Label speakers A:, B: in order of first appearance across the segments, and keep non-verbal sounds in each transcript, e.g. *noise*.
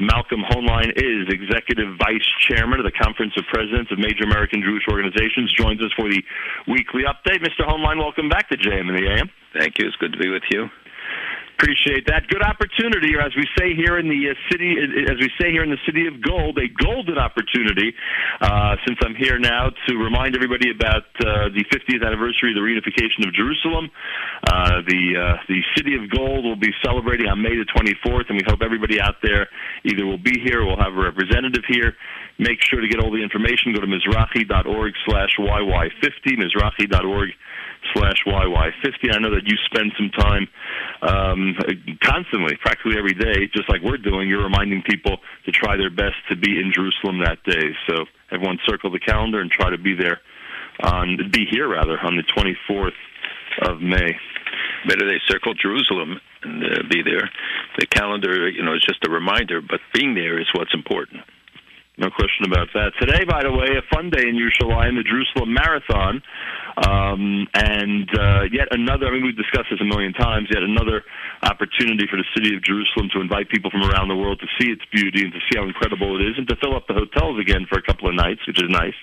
A: Malcolm Hoenlein is Executive Vice Chairman of the Conference of Presidents of Major American Jewish Organizations. Joins us for the weekly update. Mr. Hoenlein, welcome back to JM and the AM.
B: Thank you. It's good to be with you.
A: Appreciate that. Good opportunity, or as we say here in the uh, city, as we say here in the city of gold, a golden opportunity. Uh, since I'm here now to remind everybody about uh, the 50th anniversary of the reunification of Jerusalem, uh, the uh, the city of gold will be celebrating on May the 24th, and we hope everybody out there either will be here or will have a representative here. Make sure to get all the information. Go to mizrachi.org slash yy50, mizrachi.org slash YY50. I know that you spend some time um, constantly, practically every day, just like we're doing. You're reminding people to try their best to be in Jerusalem that day. So everyone circle the calendar and try to be there on be here rather on the 24th of May.
B: Better they circle Jerusalem and uh, be there. The calendar, you know, is just a reminder, but being there is what's important.
A: No question about that. Today, by the way, a fun day in Yerushalayim, the Jerusalem Marathon, um, and uh, yet another. I mean, we've discussed this a million times. Yet another opportunity for the city of Jerusalem to invite people from around the world to see its beauty and to see how incredible it is, and to fill up the hotels again for a couple of nights, which is nice.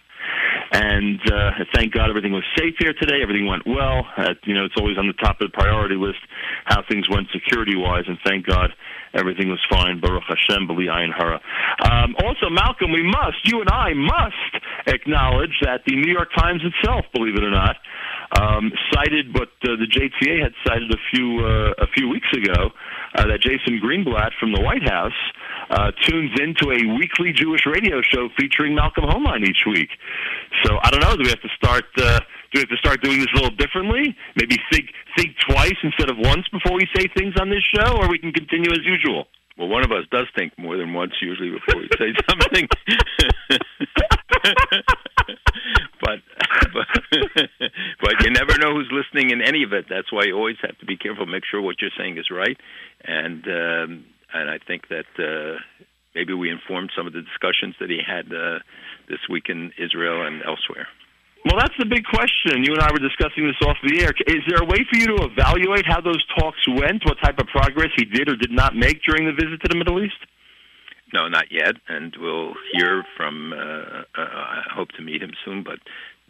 A: And uh, thank God everything was safe here today. Everything went well. Uh, you know, it's always on the top of the priority list how things went security wise, and thank God everything was fine. Baruch Hashem, B'li Ayin Hara. Um, also, Malcolm, we must, you and I must acknowledge that the New York Times itself, believe it or not, um, cited what uh, the JTA had cited a few uh, a few weeks ago uh, that Jason Greenblatt from the White House uh, tunes into a weekly Jewish radio show featuring Malcolm Hoenlein each week. So I don't know. Do we have to start? Uh, do we have to start doing this a little differently? Maybe think think twice instead of once before we say things on this show, or we can continue as usual.
B: Well, one of us does think more than once usually before we say *laughs* something. *laughs* but, but but you never know who's listening in any of it. That's why you always have to be careful. Make sure what you're saying is right, and um, and I think that uh, maybe we informed some of the discussions that he had uh, this week in Israel and elsewhere.
A: Well, that's the big question. You and I were discussing this off the air. Is there a way for you to evaluate how those talks went? What type of progress he did or did not make during the visit to the Middle East?
B: No, not yet, and we'll hear from. Uh, uh, I hope to meet him soon, but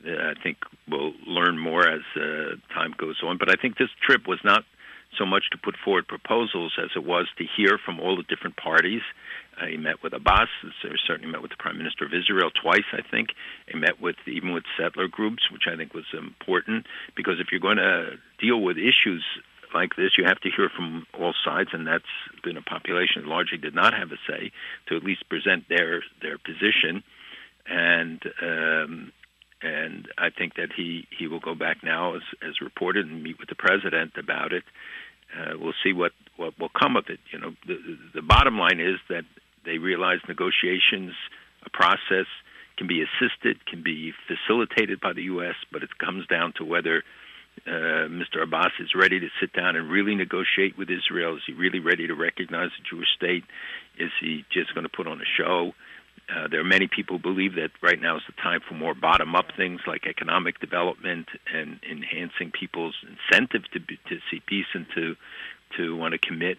B: uh, I think we'll learn more as uh, time goes on. But I think this trip was not so much to put forward proposals as it was to hear from all the different parties. Uh, he met with Abbas. He certainly met with the Prime Minister of Israel twice, I think. He met with even with settler groups, which I think was important because if you're going to deal with issues like this, you have to hear from all sides, and that's been a population that largely did not have a say to at least present their their position. And um, and I think that he he will go back now, as as reported, and meet with the president about it. Uh, we'll see what what will come of it. You know, the the bottom line is that they realize negotiations, a process can be assisted, can be facilitated by the U.S., but it comes down to whether uh, Mr. Abbas is ready to sit down and really negotiate with Israel. Is he really ready to recognize the Jewish state? Is he just going to put on a show? Uh, there are many people who believe that right now is the time for more bottom-up things like economic development and enhancing people's incentive to be, to see peace and to to want to commit,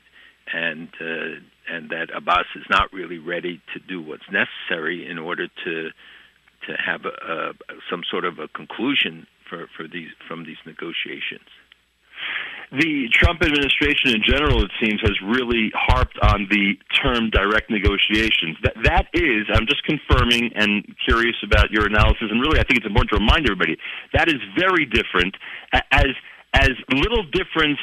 B: and uh, and that Abbas is not really ready to do what's necessary in order to to have a, a, some sort of a conclusion for, for these from these negotiations
A: the Trump administration in general, it seems, has really harped on the term direct negotiations. That that is, I'm just confirming and curious about your analysis, and really, I think it's important to remind everybody that is very different. As as little difference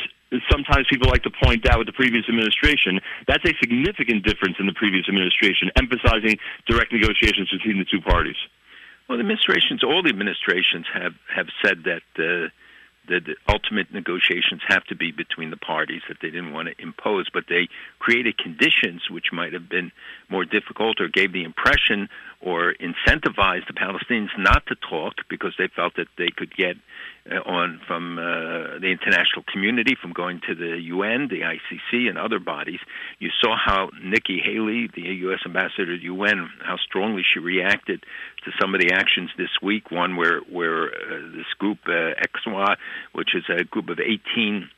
A: sometimes people like to point out with the previous administration, that's a significant difference in the previous administration, emphasizing direct negotiations between the two parties.
B: Well, the administrations, all the administrations have have said that. Uh, the, the ultimate negotiations have to be between the parties that they didn't want to impose, but they created conditions which might have been more difficult or gave the impression or incentivized the Palestinians not to talk because they felt that they could get on from uh, the international community, from going to the UN, the ICC, and other bodies. You saw how Nikki Haley, the U.S. ambassador to the UN, how strongly she reacted to some of the actions this week. One where where uh, this group uh, ESCWA, which is a group of 18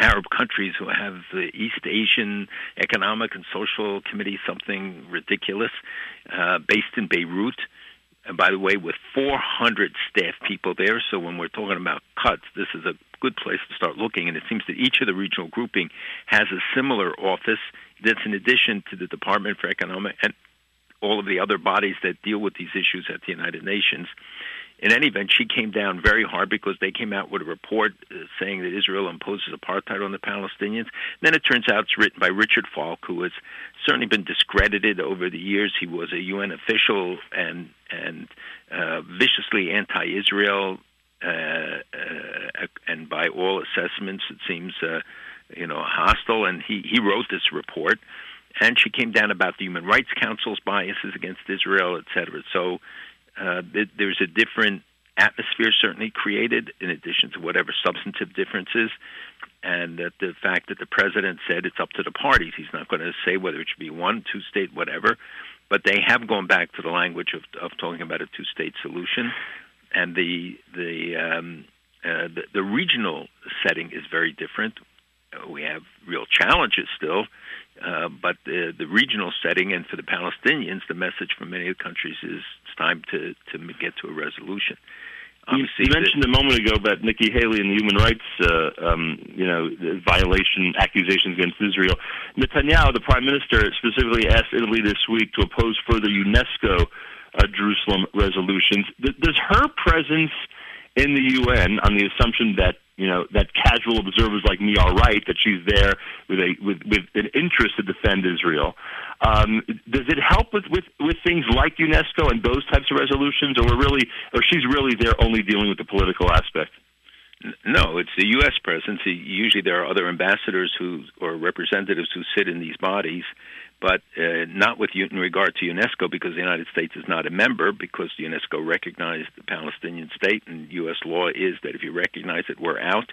B: Arab countries who have the East Asian Economic and Social Committee, something ridiculous, uh, based in Beirut. And by the way, with 400 staff people there, so when we're talking about cuts, this is a good place to start looking. And it seems that each of the regional grouping has a similar office that's in addition to the Department for Economic and all of the other bodies that deal with these issues at the United Nations in any event, she came down very hard because they came out with a report uh, saying that Israel imposes apartheid on the Palestinians. And then it turns out it's written by Richard Falk, who has certainly been discredited over the years. He was a UN official and and uh, viciously anti-Israel, uh, uh, and by all assessments, it seems uh, you know hostile. And he he wrote this report. And she came down about the Human Rights Council's biases against Israel, et cetera. So uh, there's a different atmosphere certainly created in addition to whatever substantive differences and that the fact that the president said it's up to the parties he's not going to say whether it should be one two state whatever but they have gone back to the language of of talking about a two state solution and the the um uh, the, the regional setting is very different we have real challenges still uh, but the, the regional setting, and for the Palestinians, the message from many of the countries is it's time to, to get to a resolution.
A: Obviously, you mentioned a moment ago about Nikki Haley and the human rights, uh, um, you know, violation accusations against Israel. Netanyahu, the prime minister, specifically asked Italy this week to oppose further UNESCO uh, Jerusalem resolutions. Does her presence in the UN, on the assumption that you know that casual observers like me are right that she's there with a with with an interest to defend Israel. Um, does it help with, with with things like UNESCO and those types of resolutions, or really or she's really there only dealing with the political aspect?
B: No, it's the U.S. presence. Usually, there are other ambassadors who or representatives who sit in these bodies, but uh, not with in regard to UNESCO because the United States is not a member because UNESCO recognized the Palestinian state and U.S. law is that if you recognize it, we're out.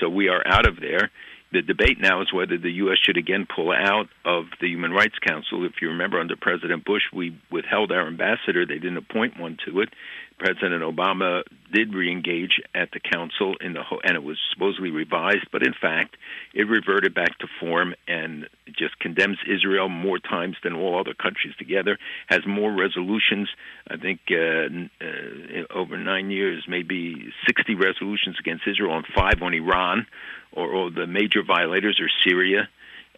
B: So we are out of there. The debate now is whether the U.S. should again pull out of the Human Rights Council. If you remember, under President Bush, we withheld our ambassador. They didn't appoint one to it. President Obama did reengage at the council in the ho- and it was supposedly revised, but in fact, it reverted back to form and just condemns Israel more times than all other countries together. Has more resolutions. I think uh, uh, over nine years, maybe 60 resolutions against Israel and five on Iran, or, or the major violators are Syria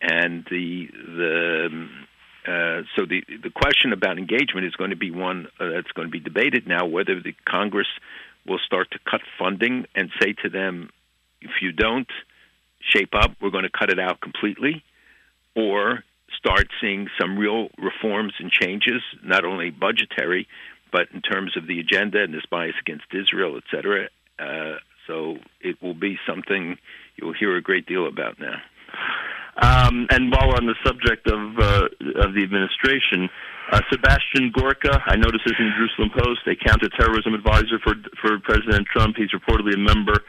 B: and the the uh, so the the question about engagement is going to be one uh, that's going to be debated now. Whether the Congress will start to cut funding and say to them, if you don't shape up, we're going to cut it out completely, or start seeing some real reforms and changes, not only budgetary, but in terms of the agenda and this bias against Israel, et cetera. Uh, so it will be something you'll hear a great deal about now.
A: Um, and while we're on the subject of uh, of the administration, uh, Sebastian Gorka, I noticed this in the Jerusalem Post, a counterterrorism advisor for for President Trump. He's reportedly a member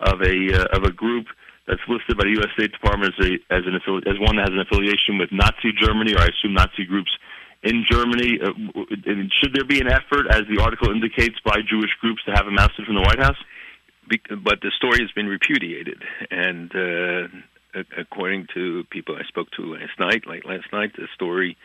A: of a uh, of a group that's listed by the U.S. State Department as a as an affili- as one that has an affiliation with Nazi Germany, or I assume Nazi groups in Germany. Uh, should there be an effort, as the article indicates, by Jewish groups to have him ousted from the White House?
B: but the story has been repudiated, and uh, according to people I spoke to last night, late last night, the story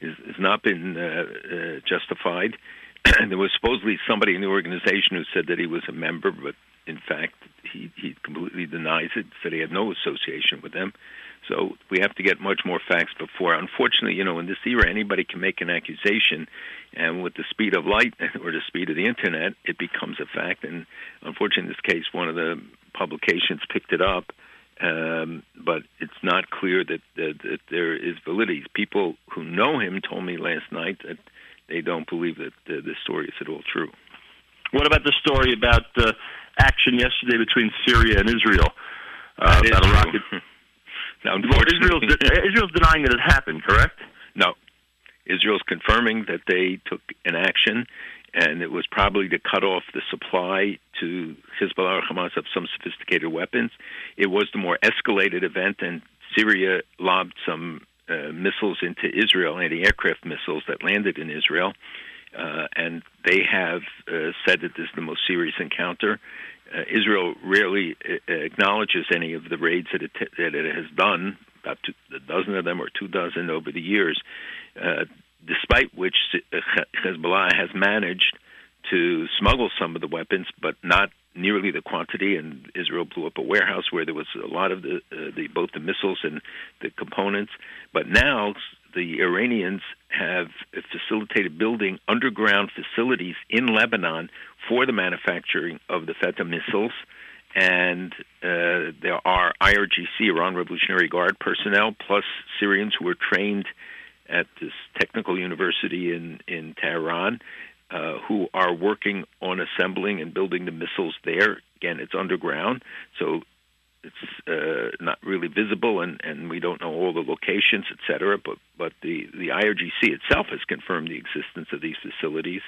B: is, has not been uh, uh, justified. *clears throat* there was supposedly somebody in the organization who said that he was a member, but in fact, he, he completely denies it, said he had no association with them. So we have to get much more facts before. Unfortunately, you know, in this era, anybody can make an accusation, and with the speed of light *laughs* or the speed of the internet, it becomes a fact. And unfortunately, in this case, one of the publications picked it up um, but it's not clear that, that, that there is validity. People who know him told me last night that they don't believe that uh, this story is at all true.
A: What about the story about uh, action yesterday between Syria and Israel?
B: Uh, about a rocket. *laughs*
A: now, Israel's, de- Israel's denying that it happened, correct?
B: No. Israel's confirming that they took an action and it was probably to cut off the supply to Hezbollah or Hamas of some sophisticated weapons. It was the more escalated event, and Syria lobbed some uh, missiles into Israel, anti-aircraft missiles that landed in Israel, uh, and they have uh, said that this is the most serious encounter. uh, Israel rarely uh, acknowledges any of the raids that it, that it has done, about two, a dozen of them or two dozen over the years, uh, despite which Hezbollah has managed to smuggle some of the weapons, but not nearly the quantity. And Israel blew up a warehouse where there was a lot of the, uh, the both the missiles and the components. But now the Iranians have facilitated building underground facilities in Lebanon for the manufacturing of the Fateh missiles. And uh, there are IRGC, Iran Revolutionary Guard personnel, plus Syrians who are trained at this technical university in, in Tehran, uh, who are working on assembling and building the missiles there. Again, it's underground, so it's uh, not really visible, and, and we don't know all the locations, et cetera. But but the the IRGC itself has confirmed the existence of these facilities,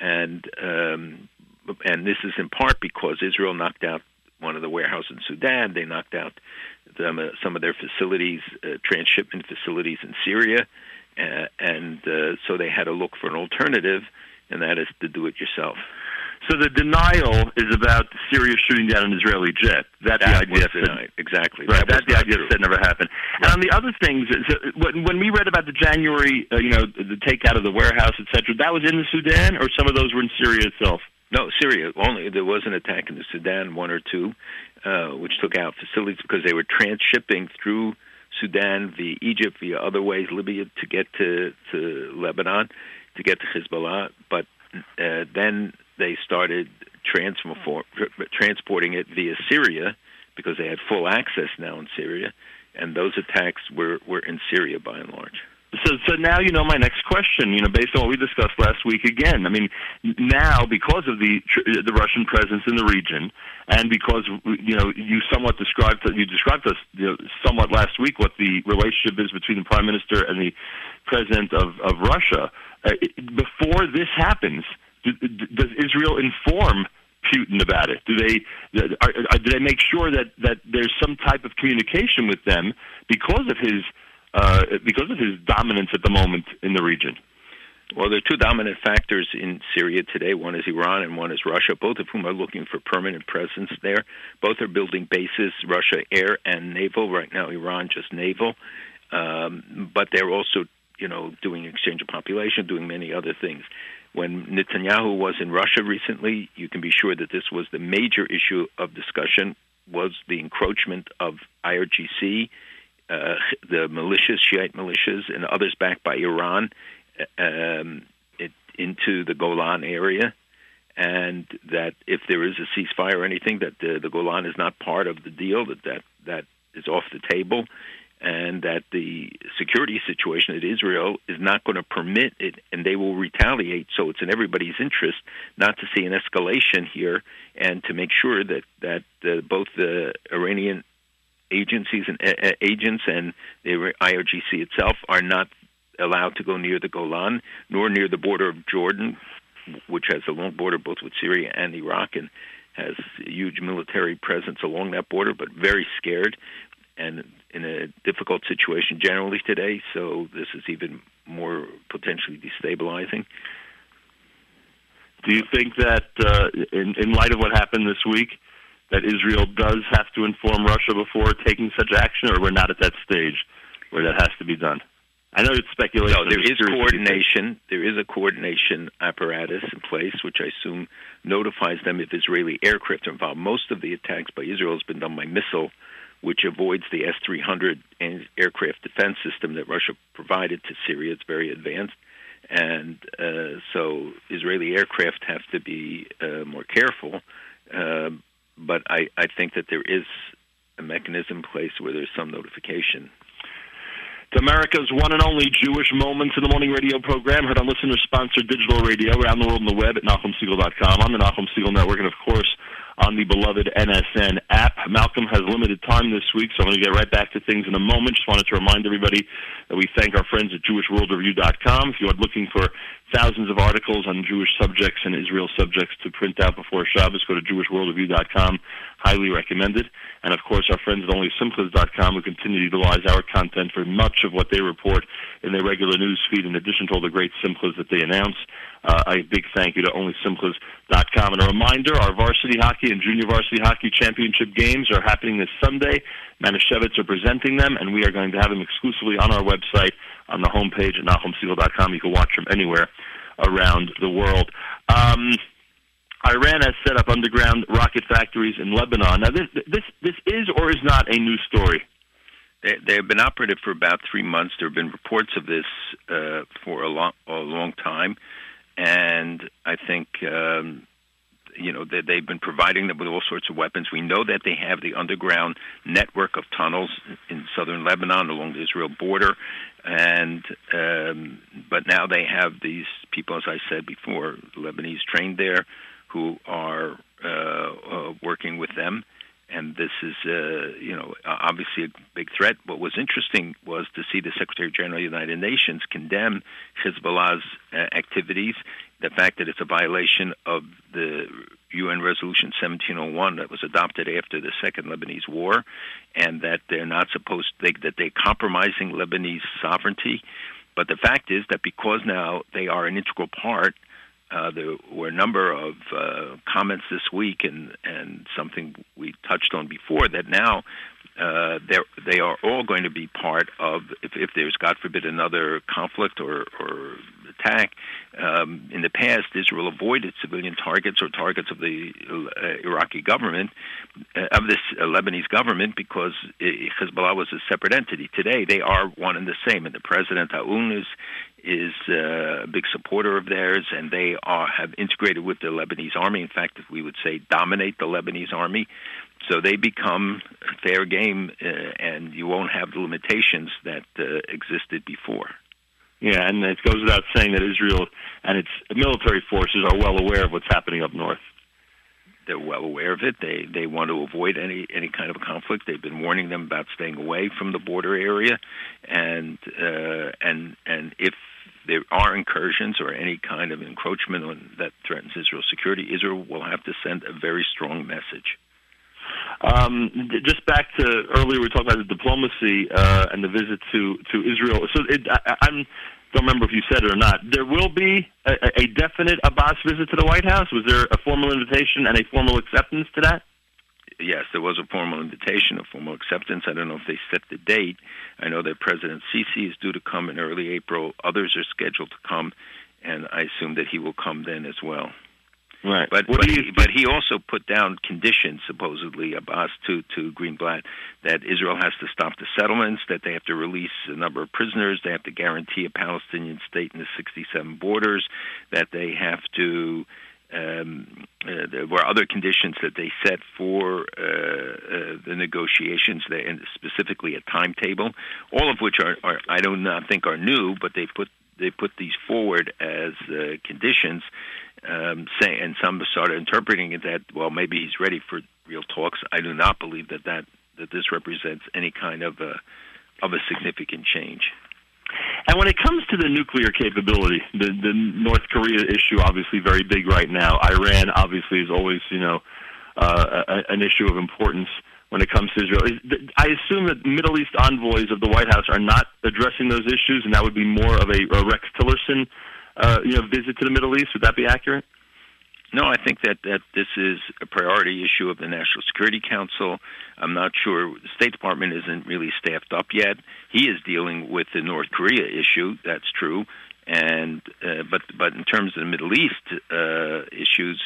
B: and um, and this is in part because Israel knocked out one of the warehouses in Sudan. They knocked out them, uh, some of their facilities, uh, transshipment facilities in Syria, uh, and uh, so they had to look for an alternative, and that is to do it yourself.
A: So the denial is about Syria shooting down an Israeli jet. That,
B: that
A: the IDF
B: said, exactly.
A: Right.
B: That
A: the
B: IDF
A: said never happened. Right. And on the other things, when, when we read about the January, uh, you know, the takeout of the warehouse, etc., that was in the Sudan, or some of those were in Syria itself.
B: No, Syria only. There was an attack in the Sudan, one or two, uh, which took out facilities because they were transshipping through Sudan via Egypt, via other ways, Libya, to get to to Lebanon, to get to Hezbollah. But uh, then they started transporting it via Syria because they had full access now in Syria, and those attacks were, were in Syria by and large.
A: So, so now you know my next question. You know, based on what we discussed last week, again, I mean, now because of the the Russian presence in the region, and because you know you somewhat described you described us you know, somewhat last week what the relationship is between the prime minister and the president of of Russia. Uh, before this happens, does Israel inform Putin about it? Do they are, are, do they make sure that that there's some type of communication with them because of his uh, because of his dominance at the moment in the region?
B: Well, there are two dominant factors in Syria today. One is Iran and one is Russia, both of whom are looking for permanent presence there. Both are building bases, Russia air and naval. Right now, Iran just naval. Um, but they're also, you know, doing exchange of population, doing many other things. When Netanyahu was in Russia recently, you can be sure that this was the major issue of discussion was the encroachment of IRGC, uh, *laughs* the militias, Shiite militias, and others backed by Iran um, it, into the Golan area, and that if there is a ceasefire or anything, that the, the Golan is not part of the deal, that that, that is off the table, and that the security situation at Israel is not going to permit it, and they will retaliate. So it's in everybody's interest not to see an escalation here, and to make sure that that uh, both the Iranian agencies and uh, agents and the IRGC itself are not allowed to go near the Golan, nor near the border of Jordan, which has a long border both with Syria and Iraq, and has a huge military presence along that border, but very scared and in a difficult situation generally today. So this is even more potentially destabilizing.
A: Do you think that, uh, in, in light of what happened this week, that Israel does have to inform Russia before taking such action, or we're not at that stage where that has to be done? I know it's speculation.
B: No, there is coordination. There is a coordination apparatus in place, which I assume notifies them if Israeli aircraft are involved. Most of the attacks by Israel has been done by missile which avoids the S 300 aircraft defense system that Russia provided to Syria. It's very advanced. And uh, so Israeli aircraft have to be uh, more careful. Uh, but I, I think that there is a mechanism in place where there's some notification.
A: It's America's one and only Jewish Moments in the Morning radio program, heard on listener sponsored digital radio around the world on the web at NachumSegal.com, on the Nachum Segal Network, and of course, on the beloved NSN app. Malcolm has limited time this week, so I'm going to get right back to things in a moment. Just wanted to remind everybody that we thank our friends at JewishWorldReview.com. If you are looking for thousands of articles on Jewish subjects and Israel subjects to print out before Shabbos. Go to JewishWorldReview.com. Highly recommended. And of course, our friends at OnlySimchas.com who continue to utilize our content for much of what they report in their regular news feed, in addition to all the great Simchas that they announce. Uh, a big thank you to OnlySimchas.com. And a reminder, our varsity hockey and junior varsity hockey championship games are happening this Sunday. Manischewitz are presenting them, and we are going to have them exclusively on our website on the homepage at NachumSegal.com. You can watch them anywhere around the world. Um, Iran has set up underground rocket factories in Lebanon. Now, this this this is or is not a new story.
B: They, they have been operative for about three months. There have been reports of this uh, for a long a long time, and I think um, you know they, they've been providing them with all sorts of weapons. We know that they have the underground network of tunnels in southern Lebanon along the Israel border, and um, but now they have these people, as I said before, Lebanese trained there, who are uh, uh, working with them. And this is, uh, you know, obviously a big threat. What was interesting was to see the Secretary General of the United Nations condemn Hezbollah's uh, activities the fact that it's a violation of the UN Resolution 1701 that was adopted after the Second Lebanese War, and that they're not supposed to, that they're compromising Lebanese sovereignty. But the fact is that because now they are an integral part, uh, there were a number of uh, comments this week, and and something we touched on before that now uh, they are all going to be part of if, if there's God forbid another conflict or, or attack. Um, in the past, Israel avoided civilian targets or targets of the uh, Iraqi government, uh, of this Lebanese government, because Hezbollah was a separate entity. Today, they are one and the same, and the president Aoun is is uh, a big supporter of theirs, and they are have integrated with the Lebanese army. In fact, we would say dominate the Lebanese army. So they become fair game, uh, and you won't have the limitations that uh, existed before.
A: Yeah, and it goes without saying that Israel and its military forces are well aware of what's happening up north.
B: They're well aware of it. They they want to avoid any any kind of conflict. They've been warning them about staying away from the border area, and uh, and and if there are incursions or any kind of encroachment on, that threatens Israel's security, Israel will have to send a very strong message.
A: Um, just back to earlier, we talked about the diplomacy uh, and the visit to to Israel. So it, I, I don't remember if you said it or not. There will be a, a definite Abbas visit to the White House. Was there a formal invitation and a formal acceptance to that?
B: yes, there was a formal invitation, a formal acceptance. I don't know if they set the date. I know that President Sisi is due to come in early April. Others are scheduled to come, and I assume that he will come then as well.
A: Right.
B: But but he, but he also put down conditions, supposedly, Abbas to to Greenblatt, that Israel has to stop the settlements, that they have to release a number of prisoners, they have to guarantee a Palestinian state in the 67 borders, that they have to. Um, uh, there were other conditions that they set for uh, uh, the negotiations, and specifically a timetable, all of which are, are I do not think are new, but they put they put these forward as uh, conditions um, say, and some started interpreting it that well maybe he's ready for real talks. I do not believe that that that this represents any kind of a of a significant change.
A: And when it comes to the nuclear capability, the the North Korea issue obviously very big right now. Iran obviously is always you know uh, a, an issue of importance when it comes to Israel. I assume that Middle East envoys of the White House are not addressing those issues, and that would be more of a, a Rex Tillerson uh, you know, visit to the Middle East. Would that be accurate?
B: No, I think that, that this is a priority issue of the National Security Council. I'm not sure the State Department isn't really staffed up yet. He is dealing with the North Korea issue. That's true, and uh, but but in terms of the Middle East uh, issues,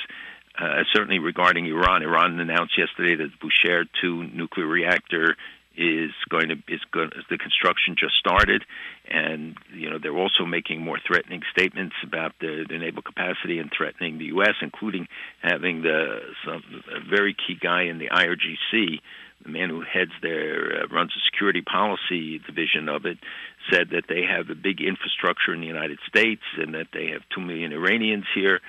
B: uh, certainly regarding Iran, Iran announced yesterday that Bushehr two nuclear reactor is going to is going the construction just started, and you know they're also making more threatening statements about the, the naval capacity and threatening the U.S., including having the some a very key guy in the IRGC, the man who heads their uh, runs the security policy division of it, said that they have a big infrastructure in the United States and that they have two million Iranians here,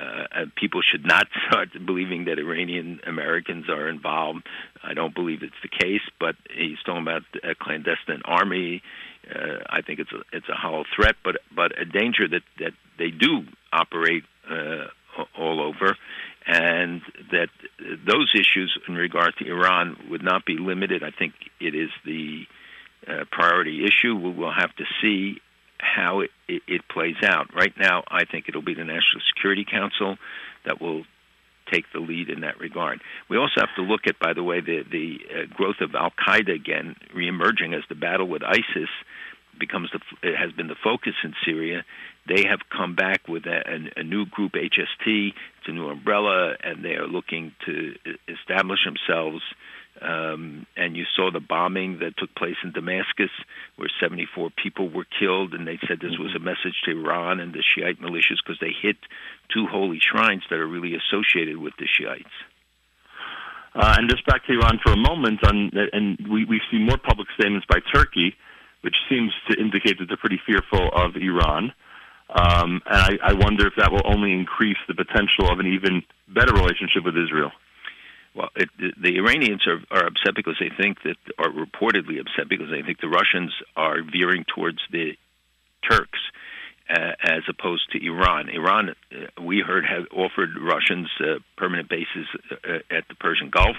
B: uh, people should not *laughs* start believing that Iranian Americans are involved. I don't believe it's the case, but he's talking about a clandestine army. Uh, I think it's a it's a hollow threat, but but a danger that that they do operate uh, all over, and that those issues in regard to Iran would not be limited. I think it is the uh, priority issue. We will have to see how it, it, it plays out. Right now, I think it'll be the National Security Council that will take the lead in that regard. We also have to look at, by the way, the the uh, growth of Al Qaeda again reemerging as the battle with ISIS becomes the it has been the focus in Syria. They have come back with a, a, a new group, HST. It's a new umbrella, and they are looking to establish themselves um, and you saw the bombing that took place in Damascus, where 74 people were killed, and they said this was a mm-hmm. message to Iran and the Shiite militias because they hit two holy shrines that are really associated with the Shiites.
A: Uh, and just back to Iran for a moment, on, and we, we see more public statements by Turkey, which seems to indicate that they're pretty fearful of Iran. Um, and I, I wonder if that will only increase the potential of an even better relationship with Israel.
B: Well, it, the Iranians are, are upset because they think that, are reportedly upset because they think the Russians are veering towards the Turks uh, as opposed to Iran. Iran, uh, we heard, have offered Russians uh, permanent bases uh, at the Persian Gulf,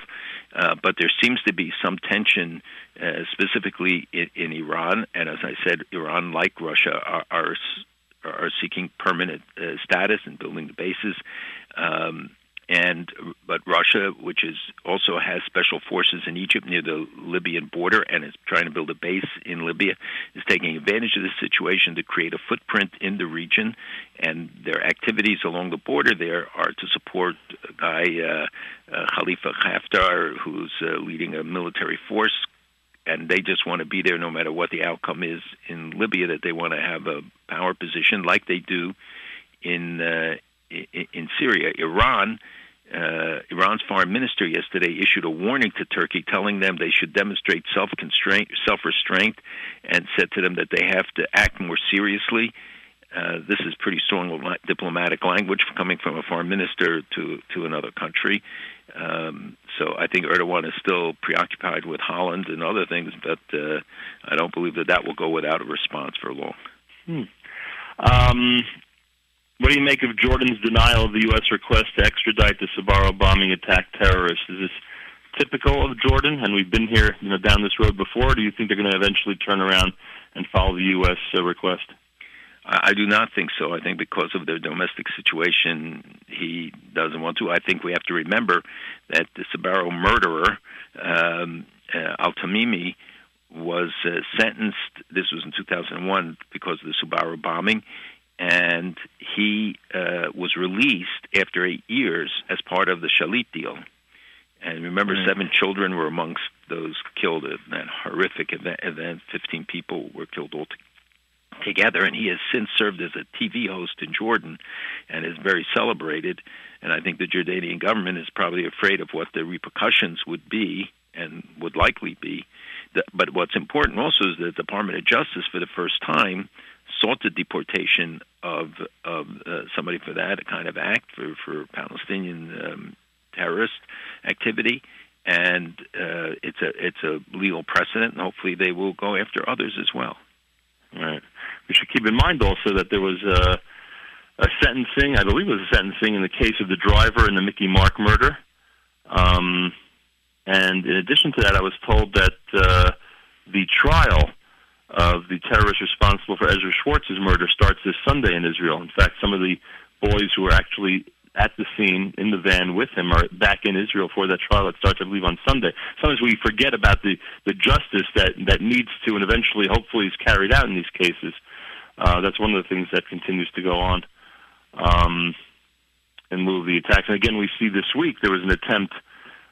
B: uh, but there seems to be some tension, uh, specifically in, in, Iran. And as I said, Iran, like Russia, are, are, are seeking permanent status and building the bases. Um, and but Russia, which is also has special forces in Egypt near the Libyan border and is trying to build a base in Libya, is taking advantage of this situation to create a footprint in the region, and their activities along the border there are to support a guy uh, uh, Khalifa Haftar, who's uh, leading a military force. And they just want to be there no matter what the outcome is in Libya. That they want to have a power position like they do in uh, in Syria. Iran, uh, Iran's foreign minister yesterday issued a warning to Turkey, telling them they should demonstrate self constraint, self restraint, and said to them that they have to act more seriously. Uh, this is pretty strong diplomatic language coming from a foreign minister to to another country. Um, so I think Erdogan is still preoccupied with Holland and other things, but uh, I don't believe that that will go without a response for long.
A: Hmm. Um, what do you make of Jordan's denial of the U.S. request to extradite the Sbarro bombing attack terrorists? Is this typical of Jordan? And we've been here, you know, down this road before. do you think they're going to eventually turn around and follow the U.S. Uh, request?
B: I do not think so. I think because of their domestic situation, he doesn't want to. I think we have to remember that the Sbarro murderer, um, uh, Al Tamimi, was uh, sentenced. This was in 2001 because of the Sbarro bombing and he uh, was released after eight years as part of the Shalit deal. And remember, mm-hmm. seven children were amongst those killed in that horrific event. event. Fifteen people were killed all together, and he has since served as a TV host in Jordan, and is very celebrated. And I think the Jordanian government is probably afraid of what the repercussions would be, and would likely be. But what's important also is that the Department of Justice, for the first time, the deportation of of uh, somebody for that a kind of act for for Palestinian um, terrorist activity, and uh, it's a it's a legal precedent, and hopefully they will go after others as well.
A: Right. We should keep in mind also that there was a, a sentencing, I believe it was a sentencing in the case of the driver in the Mickey Mark murder. Um, and in addition to that, I was told that uh, the trial of the terrorist responsible for Ezra Schwartz's murder starts this Sunday in Israel. In fact, some of the boys who were actually at the scene in the van with him are back in Israel for that trial that starts, I believe, on Sunday. Sometimes we forget about the, the justice that, that needs to and eventually, hopefully, is carried out in these cases. Uh, that's one of the things that continues to go on um, in lieu of the attacks. And again, we see this week there was an attempt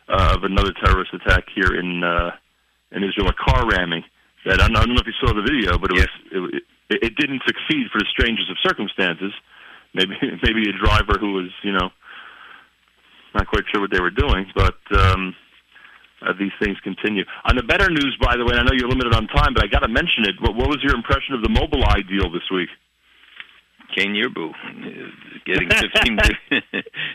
A: uh, of another terrorist attack here in uh, in Israel, a car ramming that I don't know if you saw the video, but it yes. was it, it didn't succeed for the strangest of circumstances. Maybe *laughs* maybe a driver who was you know not quite sure what they were doing, but um, uh, these things continue. On the better news, by the way, I know you're limited on time, but I got to mention it. What, what was your impression of the Mobileye deal this week?
B: Ken Yerbu getting 15. *laughs* *laughs*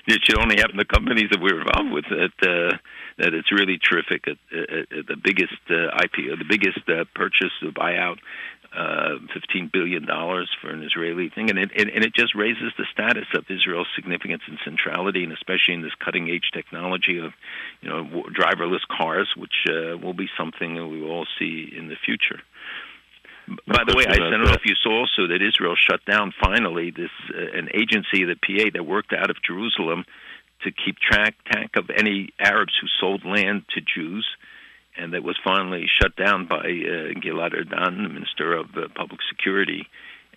B: it should only happen to companies that we're involved with. That uh, that it's really terrific. At, at, at the biggest uh, IPO, the biggest uh, purchase, the buyout uh, fifteen billion dollars for an Israeli thing, and it, it and it just raises the status of Israel's significance and centrality, and especially in this cutting edge technology of you know driverless cars, which uh, will be something that we will all see in the future. By the way, I don't know if you saw also that Israel shut down finally this uh, an agency, the PA, that worked out of Jerusalem to keep track, track of any Arabs who sold land to Jews and that was finally shut down by uh, Gilad Erdan, the Minister of uh, Public Security.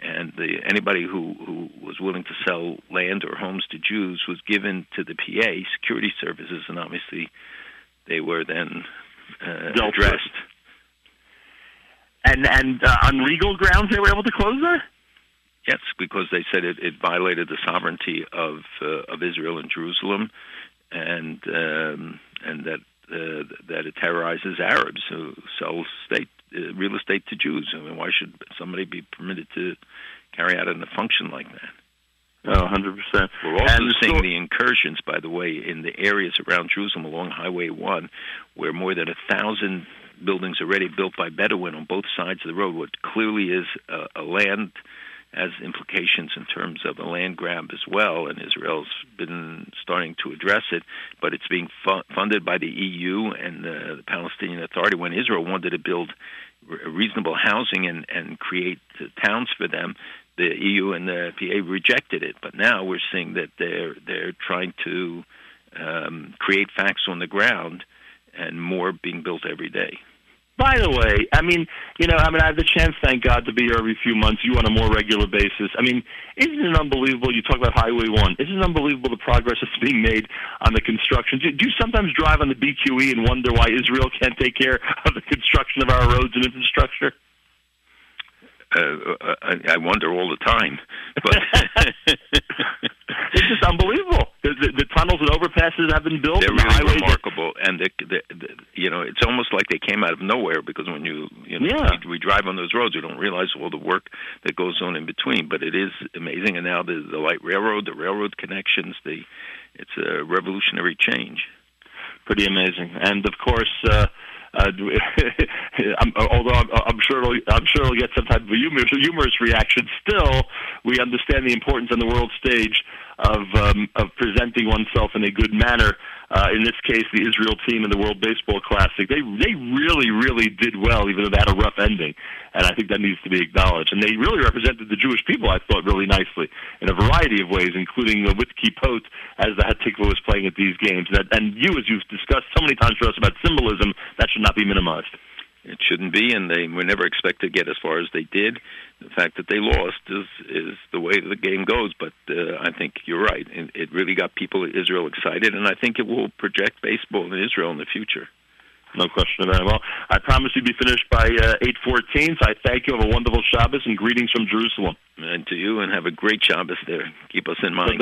B: And the, anybody who, who was willing to sell land or homes to Jews was given to the PA security services, and obviously they were then uh, addressed.
A: And and uh, on legal grounds, they were able to close that.
B: Yes, because they said it, it violated the sovereignty of uh, of Israel and Jerusalem, and um, and that uh, that it terrorizes Arabs who sell state uh, real estate to Jews. I mean, why should somebody be permitted to carry out a function like that?
A: Oh, 100%.
B: We're also and seeing so- the incursions, by the way, in the areas around Jerusalem along Highway 1, where more than a thousand buildings already built by Bedouin on both sides of the road, what clearly is a, a land has implications in terms of a land grab as well, and Israel's been starting to address it, but it's being fu- funded by the EU and the, the Palestinian Authority. When Israel wanted to build reasonable housing and, and create towns for them, the EU and the PA rejected it. But now we're seeing that they're they're trying to um, create facts on the ground, and more being built every day.
A: By the way, I mean, you know, I mean, I have the chance, thank God, to be here every few months. You on a more regular basis. I mean, isn't it unbelievable? You talk about Highway One. Isn't it unbelievable the progress that's being made on the construction? Do, do you sometimes drive on the BQE and wonder why Israel can't take care of the construction of our roads and infrastructure?
B: Uh, I, I wonder all the time. But *laughs*
A: it's just unbelievable. The, the, the, tunnels and overpasses have been built.
B: They're
A: really
B: remarkable, and the, the, the, you know, it's almost like they came out of nowhere because when you you know
A: yeah.
B: we, we drive on those roads, you don't realize all the work that goes on in between. But it is amazing, and now the the light railroad, the railroad connections, the it's a revolutionary change.
A: Pretty amazing, and of course. Uh, uh, *laughs* I'm, although I'm, I'm sure it'll, I'm sure it'll get some type of humorous, humorous reaction. Still, we understand the importance on the world stage of um, of presenting oneself in a good manner. Uh, in this case, the Israel team in the World Baseball Classic, they they really really did well, even though they had a rough ending, and I think that needs to be acknowledged. And they really represented the Jewish people, I thought, really nicely in a variety of ways, including uh, with Kippot as the Hatikva was playing at these games. And, and you, as you've discussed so many times for us about symbolism, that should not be minimized.
B: It shouldn't be, and they were never expected to get as far as they did. The fact that they lost is is the way the game goes. But uh, I think you're right. It, it really got people in Israel excited, and I think it will project baseball in Israel in the future.
A: No question about it. Well, I promise you'll be finished by uh, 8.14, so I thank you. Have a wonderful Shabbos and greetings from Jerusalem.
B: And to you, and have a great Shabbos there. Keep us in mind.